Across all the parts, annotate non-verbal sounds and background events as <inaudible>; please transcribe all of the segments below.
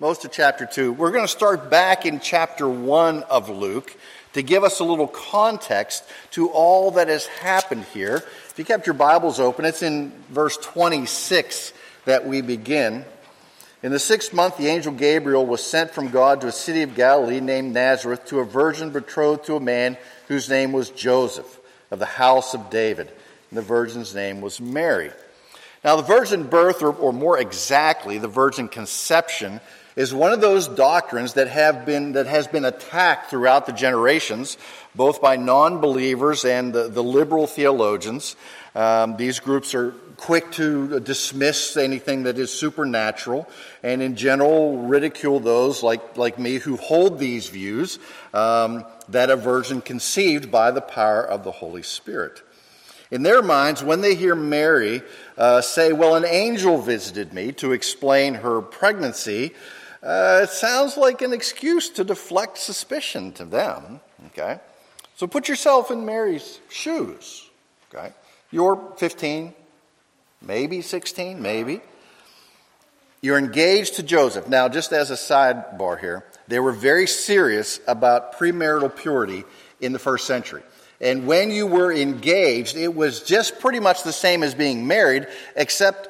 most of chapter 2. We're going to start back in chapter 1 of Luke to give us a little context to all that has happened here. If you kept your Bibles open, it's in verse 26 that we begin. In the sixth month, the angel Gabriel was sent from God to a city of Galilee named Nazareth to a virgin betrothed to a man whose name was Joseph of the house of David. And the virgin's name was Mary. Now, the virgin birth, or, or more exactly, the virgin conception, is one of those doctrines that have been that has been attacked throughout the generations, both by non-believers and the, the liberal theologians. Um, these groups are quick to dismiss anything that is supernatural, and in general ridicule those like like me who hold these views um, that a virgin conceived by the power of the Holy Spirit. In their minds, when they hear Mary uh, say, Well, an angel visited me to explain her pregnancy, uh, it sounds like an excuse to deflect suspicion to them. Okay? So put yourself in Mary's shoes. Okay? You're 15, maybe 16, maybe. You're engaged to Joseph. Now, just as a sidebar here, they were very serious about premarital purity in the first century. And when you were engaged, it was just pretty much the same as being married, except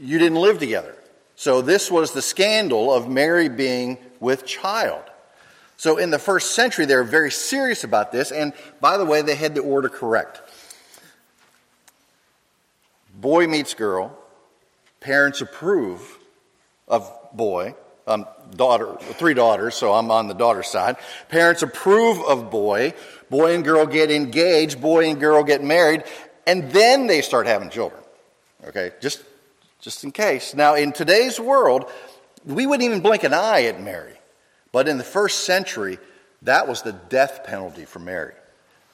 you didn't live together. So this was the scandal of Mary being with child. So in the first century, they were very serious about this. And by the way, they had the order correct. Boy meets girl. Parents approve of boy. Um, daughter, three daughters, so I'm on the daughter side. Parents approve of boy. Boy and girl get engaged. Boy and girl get married. And then they start having children. Okay, just just in case. Now, in today's world, we wouldn't even blink an eye at Mary. But in the first century, that was the death penalty for Mary.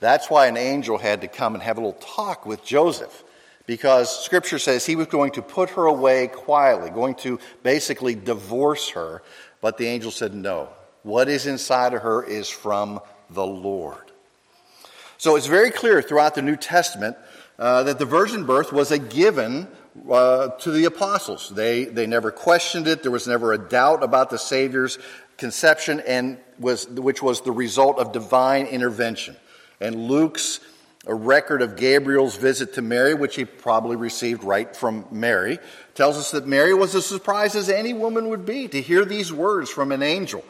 That's why an angel had to come and have a little talk with Joseph, because scripture says he was going to put her away quietly, going to basically divorce her. But the angel said, No. What is inside of her is from the Lord. So it's very clear throughout the New Testament uh, that the virgin birth was a given uh, to the apostles. They, they never questioned it. There was never a doubt about the Savior's conception, and was, which was the result of divine intervention. And Luke's a record of Gabriel's visit to Mary, which he probably received right from Mary, tells us that Mary was as surprised as any woman would be to hear these words from an angel.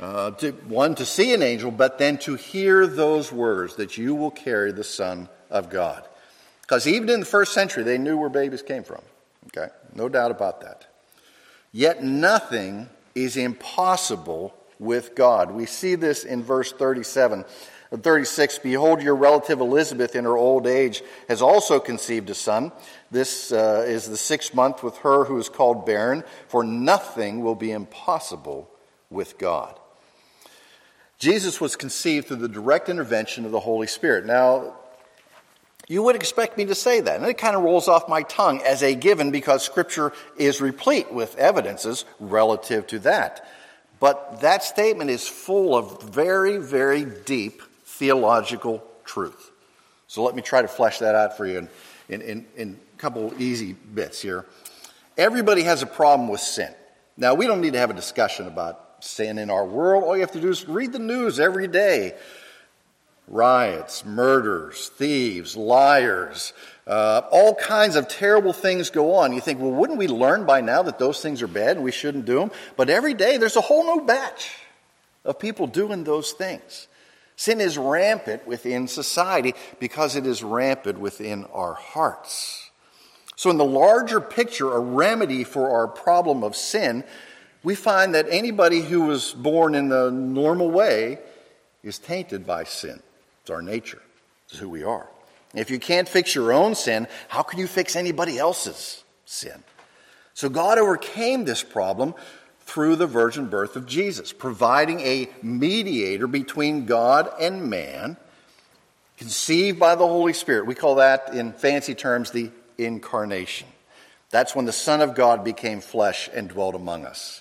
Uh, to, one, to see an angel, but then to hear those words that you will carry the Son of God. Because even in the first century, they knew where babies came from. Okay? No doubt about that. Yet nothing is impossible with God. We see this in verse 37. 36 Behold, your relative Elizabeth in her old age has also conceived a son. This uh, is the sixth month with her who is called barren, for nothing will be impossible with God. Jesus was conceived through the direct intervention of the Holy Spirit. Now, you would expect me to say that. And it kind of rolls off my tongue as a given because Scripture is replete with evidences relative to that. But that statement is full of very, very deep theological truth. So let me try to flesh that out for you in, in, in, in a couple easy bits here. Everybody has a problem with sin. Now, we don't need to have a discussion about sin in our world. All you have to do is read the news every day riots, murders, thieves, liars, uh, all kinds of terrible things go on. You think, well, wouldn't we learn by now that those things are bad and we shouldn't do them? But every day there's a whole new batch of people doing those things. Sin is rampant within society because it is rampant within our hearts. So, in the larger picture, a remedy for our problem of sin, we find that anybody who was born in the normal way is tainted by sin. It's our nature, it's who we are. If you can't fix your own sin, how can you fix anybody else's sin? So God overcame this problem through the virgin birth of Jesus, providing a mediator between God and man, conceived by the Holy Spirit. We call that, in fancy terms, the incarnation. That's when the Son of God became flesh and dwelt among us.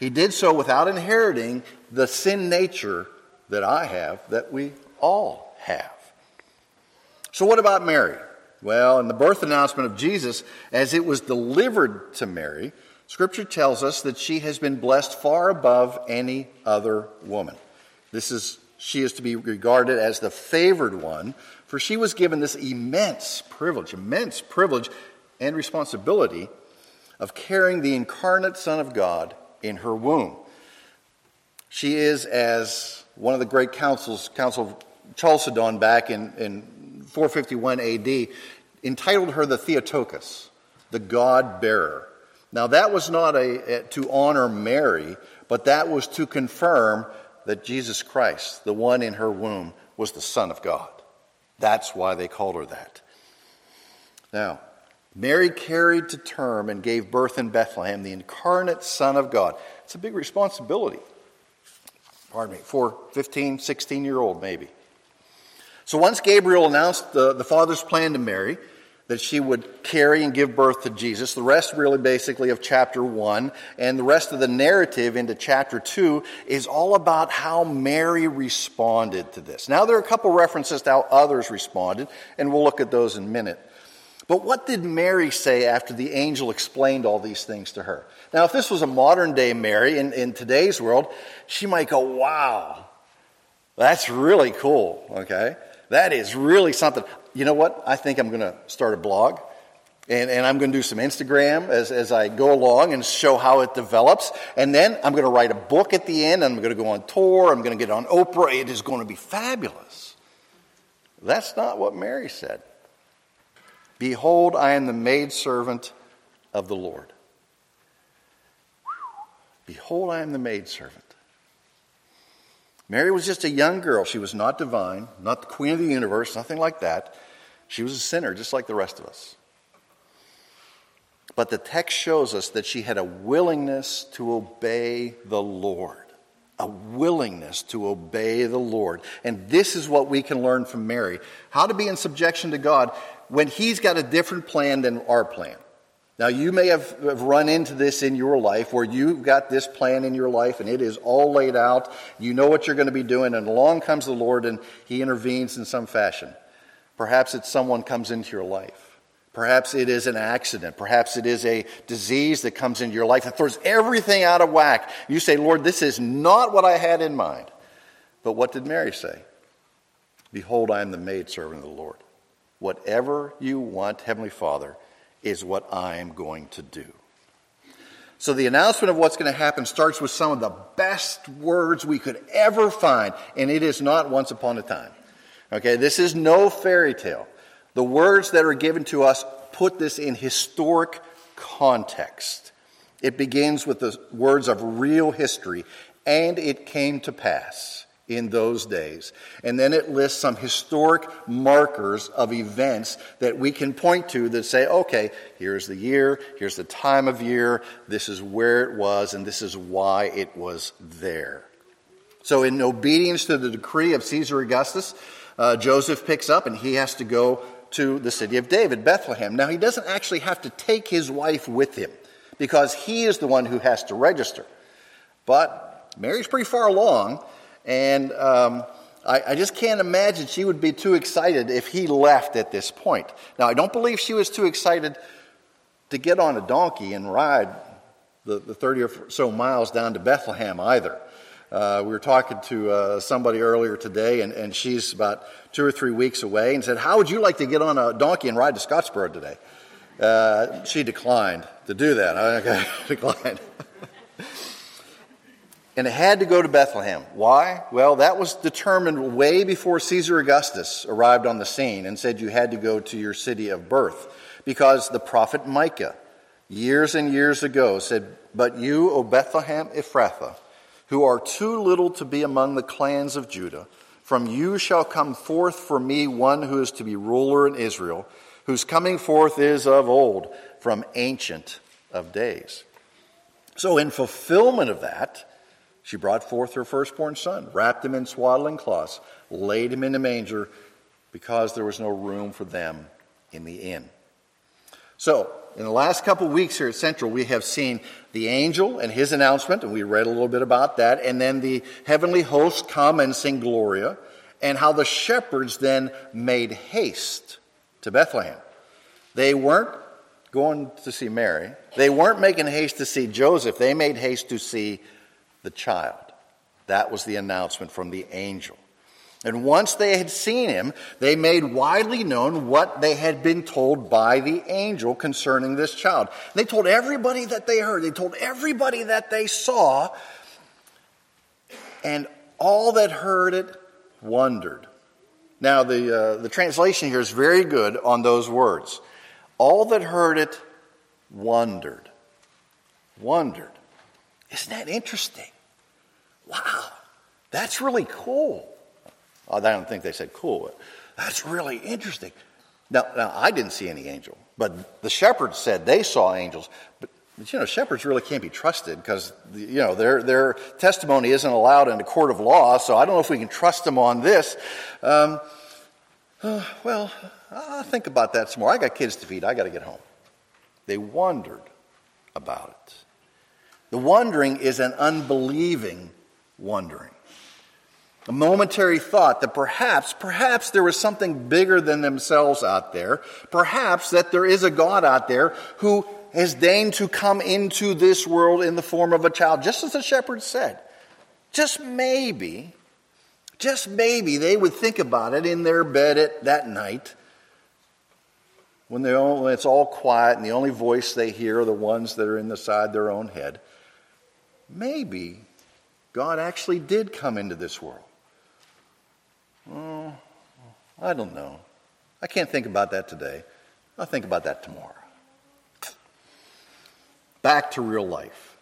He did so without inheriting the sin nature that I have, that we all have. So, what about Mary? Well, in the birth announcement of Jesus, as it was delivered to Mary, Scripture tells us that she has been blessed far above any other woman. This is she is to be regarded as the favored one, for she was given this immense privilege, immense privilege and responsibility of carrying the incarnate Son of God in her womb. She is, as one of the great councils, Council of Chalcedon back in, in 451 AD, entitled her the Theotokos, the God bearer. Now, that was not a, a, to honor Mary, but that was to confirm that Jesus Christ, the one in her womb, was the Son of God. That's why they called her that. Now, Mary carried to term and gave birth in Bethlehem the incarnate Son of God. It's a big responsibility. Pardon me, for 15, 16 year old maybe. So once Gabriel announced the, the Father's plan to Mary, that she would carry and give birth to Jesus. The rest, really, basically, of chapter 1 and the rest of the narrative into chapter 2 is all about how Mary responded to this. Now, there are a couple references to how others responded, and we'll look at those in a minute. But what did Mary say after the angel explained all these things to her? Now, if this was a modern day Mary in, in today's world, she might go, wow, that's really cool, okay? That is really something you know what? I think I'm going to start a blog. And, and, I'm going to do some Instagram as, as I go along and show how it develops. And then I'm going to write a book at the end. I'm going to go on tour. I'm going to get on Oprah. It is going to be fabulous. That's not what Mary said. Behold, I am the maidservant of the Lord. Behold, I am the maidservant. Mary was just a young girl. She was not divine, not the queen of the universe, nothing like that. She was a sinner, just like the rest of us. But the text shows us that she had a willingness to obey the Lord. A willingness to obey the Lord. And this is what we can learn from Mary how to be in subjection to God when He's got a different plan than our plan. Now, you may have, have run into this in your life where you've got this plan in your life and it is all laid out. You know what you're going to be doing, and along comes the Lord and He intervenes in some fashion. Perhaps it's someone comes into your life. Perhaps it is an accident. Perhaps it is a disease that comes into your life and throws everything out of whack. You say, Lord, this is not what I had in mind. But what did Mary say? Behold, I am the maidservant of the Lord. Whatever you want, Heavenly Father, is what I am going to do. So the announcement of what's going to happen starts with some of the best words we could ever find, and it is not once upon a time. Okay, this is no fairy tale. The words that are given to us put this in historic context. It begins with the words of real history, and it came to pass in those days. And then it lists some historic markers of events that we can point to that say, okay, here's the year, here's the time of year, this is where it was, and this is why it was there. So, in obedience to the decree of Caesar Augustus, uh, Joseph picks up and he has to go to the city of David, Bethlehem. Now, he doesn't actually have to take his wife with him because he is the one who has to register. But Mary's pretty far along, and um, I, I, just can't imagine she would be too excited if he left at this point. Now, I don't believe she was too excited to get on a donkey and ride the, the 30 or so miles down to Bethlehem either. Uh, we were talking to uh, somebody earlier today, and, and she's about two or three weeks away, and said, How would you like to get on a donkey and ride to Scottsboro today? Uh, she declined to do that. <laughs> Okay, declined. And it had to go to Bethlehem. Why? Well, that was determined way before Caesar Augustus arrived on the scene and said you had to go to your city of birth. Because the prophet Micah, years and years ago, said, But you, O Bethlehem Ephrathah, who are too little to be among the clans of Judah. From you shall come forth for me one who is to be ruler in Israel, whose coming forth is of old, from ancient of days. So, in fulfillment of that, she brought forth her firstborn son, wrapped him in swaddling cloths, laid him in a manger, because there was no room for them in the inn. So, in the last couple weeks here at Central, we have seen the angel and his announcement, and we read a little bit about that, and then the heavenly host come and sing Gloria, and how the shepherds then made haste to Bethlehem. They weren't going to see Mary. They weren't making haste to see Joseph, they made haste to see the child. That was the announcement from the angel. And once they had seen him, they made widely known what they had been told by the angel concerning this child. They told everybody that they heard, they told everybody that they saw, and all that heard it wondered. Now, the, uh, the translation here is very good on those words. All that heard it wondered. Wondered. Isn't that interesting? Wow, that's really cool. I don't think they said cool. That's really interesting. Now, now, I didn't see any angel, but the shepherds said they saw angels. But, but you know, shepherds really can't be trusted because you know their their testimony isn't allowed in a court of law. So I don't know if we can trust them on this. Um, uh, <sighs> well, I'll think about that some more. I got kids to feed. I got to get home. They wondered about it. The wondering is an unbelieving wondering a momentary thought that perhaps, perhaps there was something bigger than themselves out there. Perhaps that there is a God out there who has deigned to come into this world in the form of a child, just as the shepherd said. Just maybe, just maybe they would think about it in their bed at that night when, they're when it's all quiet and the only voice they hear are the ones that are inside their own head. Maybe God actually did come into this world. Oh, I don't know. I can't think about that today. I'll think about that tomorrow. Back to real life.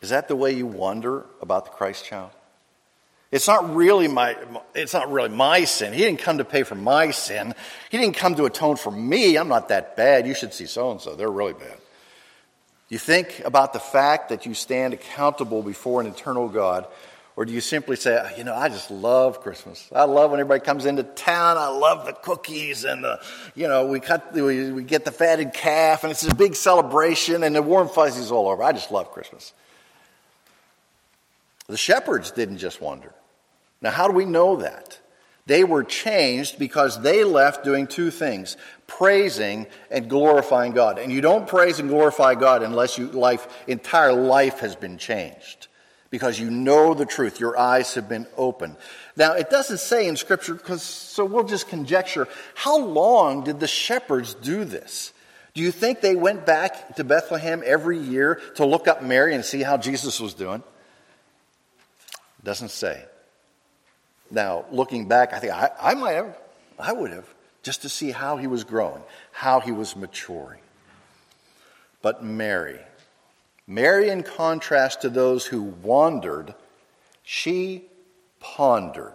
Is that the way you wonder about the Christ child? It's not really my it's not really my sin. He didn't come to pay for my sin. He didn't come to atone for me. I'm not that bad. You should see so and so. They're really bad. You think about the fact that you stand accountable before an eternal God or do you simply say, you know, I just love Christmas. I love when everybody comes into town. I love the cookies and the, you know, we cut, we, we get the fatted calf and it's a big celebration and the warm fuzzies all over. I just love Christmas. The shepherds didn't just wonder. Now, how do we know that? They were changed because they left doing two things praising and glorifying God. And you don't praise and glorify God unless your life, entire life has been changed because you know the truth. Your eyes have been opened. Now, it doesn't say in Scripture, because so we'll just conjecture, how long did the shepherds do this? Do you think they went back to Bethlehem every year to look up Mary and see how Jesus was doing? Doesn't say. Now, looking back, I think I, I might have, I would have, just to see how he was growing, how he was maturing. But Mary, Mary, in contrast to those who wandered, she pondered,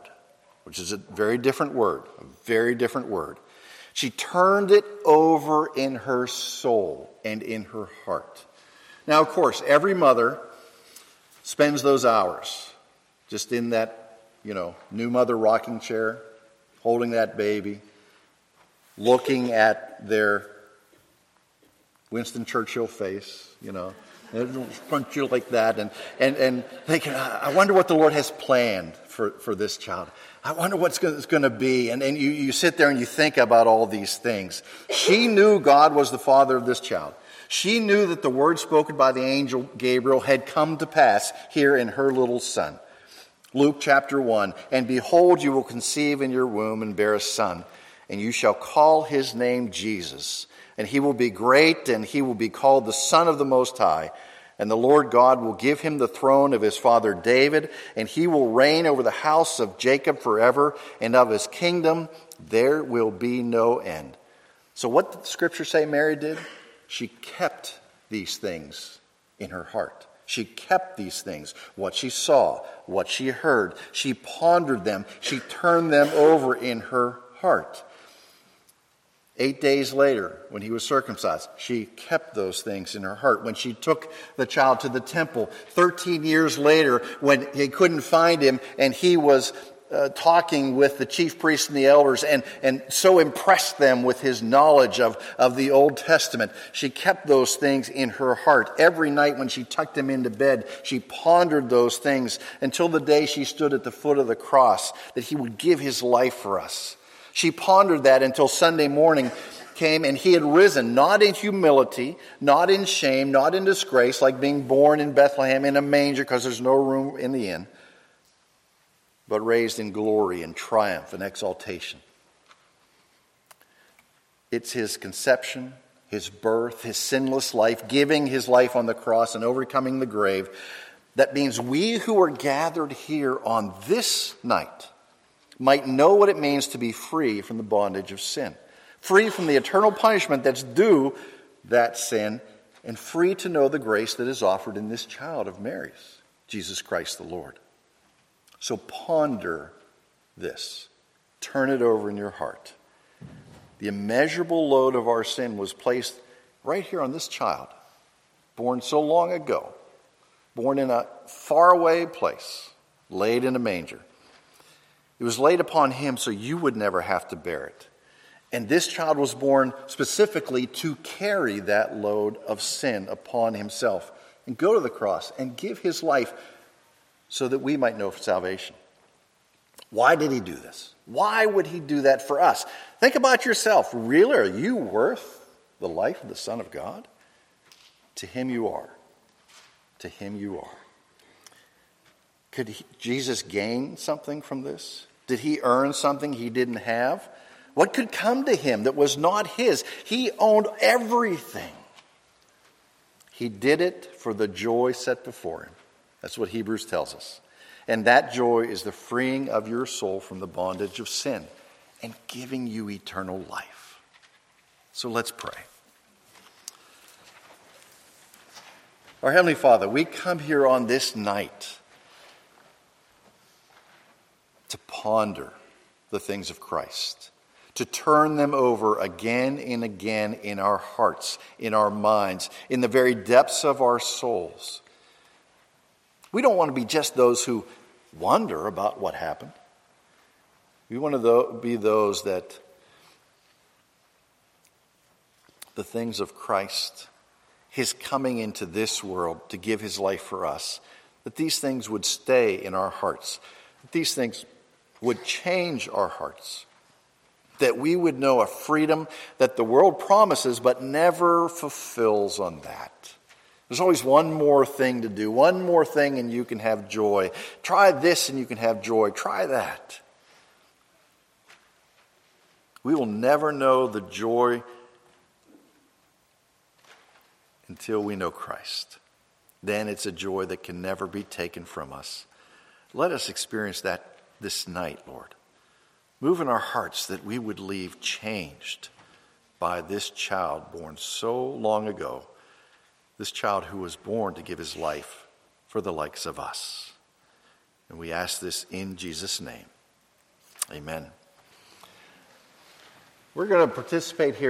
which is a very different word, a very different word. She turned it over in her soul and in her heart. Now, of course, every mother spends those hours just in that, you know, new mother rocking chair, holding that baby, looking at their Winston Churchill face, you know, front you like that, and, and, and thinking, uh, I wonder what the Lord has planned for, for this child. I wonder what's going to be. And, and you, you sit there and you think about all these things. She knew God was the father of this child. She knew that the word spoken by the angel Gabriel had come to pass here in her little son. Luke chapter 1 And behold, you will conceive in your womb and bear a son, and you shall call his name Jesus and he will be great, and he will be called the Son of the Most High. And the Lord God will give him the throne of his father David, and he will reign over the house of Jacob forever, and of his kingdom there will be no end. So, what did the scripture say Mary did? She kept these things in her heart. She kept these things, what she saw, what she heard. She pondered them. She turned them over in her heart. Eight days later, when he was circumcised, she kept those things in her heart. When she took the child to the temple, 13 years later, when he couldn't find him and he was uh, talking with the chief priests and the elders and, and so impressed them with his knowledge of, of the Old Testament. She kept those things in her heart. Every night when she tucked him into bed, she pondered those things until the day she stood at the foot of the cross that he would give his life for us. She pondered that until Sunday morning. came and he had risen, not in humility, not in shame, not in disgrace, like being born in Bethlehem in a manger because there's no room in the inn, but raised in glory and triumph and exaltation. It's his conception, his birth, his sinless life, giving his life on the cross and overcoming the grave. That means we who are gathered here on this night might know what it means to be free from the bondage of sin, free from the eternal punishment that's due that sin, and free to know the grace that is offered in this child of Mary's, Jesus Christ the Lord. So ponder this, turn it over in your heart. The immeasurable load of our sin was placed right here on this child, born so long ago, born in a faraway place, laid in a manger. It was laid upon him so you would never have to bear it. And this child was born specifically to carry that load of sin upon himself and go to the cross and give his life so that we might know salvation. Why did he do this? Why would he do that for us? Think about yourself. Really, are you worth the life of the Son of God? To him you are. To him you are. Could he, Jesus gain something from this? Did he earn something he didn't have? What could come to him that was not his? He owned everything. He did it for the joy set before him. That's what Hebrews tells us. And that joy is the freeing of your soul from the bondage of sin and giving you eternal life. So let's pray. Our Heavenly Father, we come here on this night to ponder the things of Christ, to turn them over again and again in our hearts, in our minds, in the very depths of our souls. We don't want to be just those who wonder about what happened. We want to be those that the things of Christ, his coming into this world to give his life for us, that these things would stay in our hearts, that these things would change our hearts, that we would know a freedom that the world promises but never fulfills on that. There's always one more thing to do, one more thing, and you can have joy. Try this and you can have joy. Try that. We will never know the joy until we know Christ. Then it's a joy that can never be taken from us. Let us experience that this night, Lord. Move in our hearts that we would leave changed by this child born so long ago this child who was born to give his life for the likes of us. And we ask this in Jesus' name. Amen. We're going to participate here.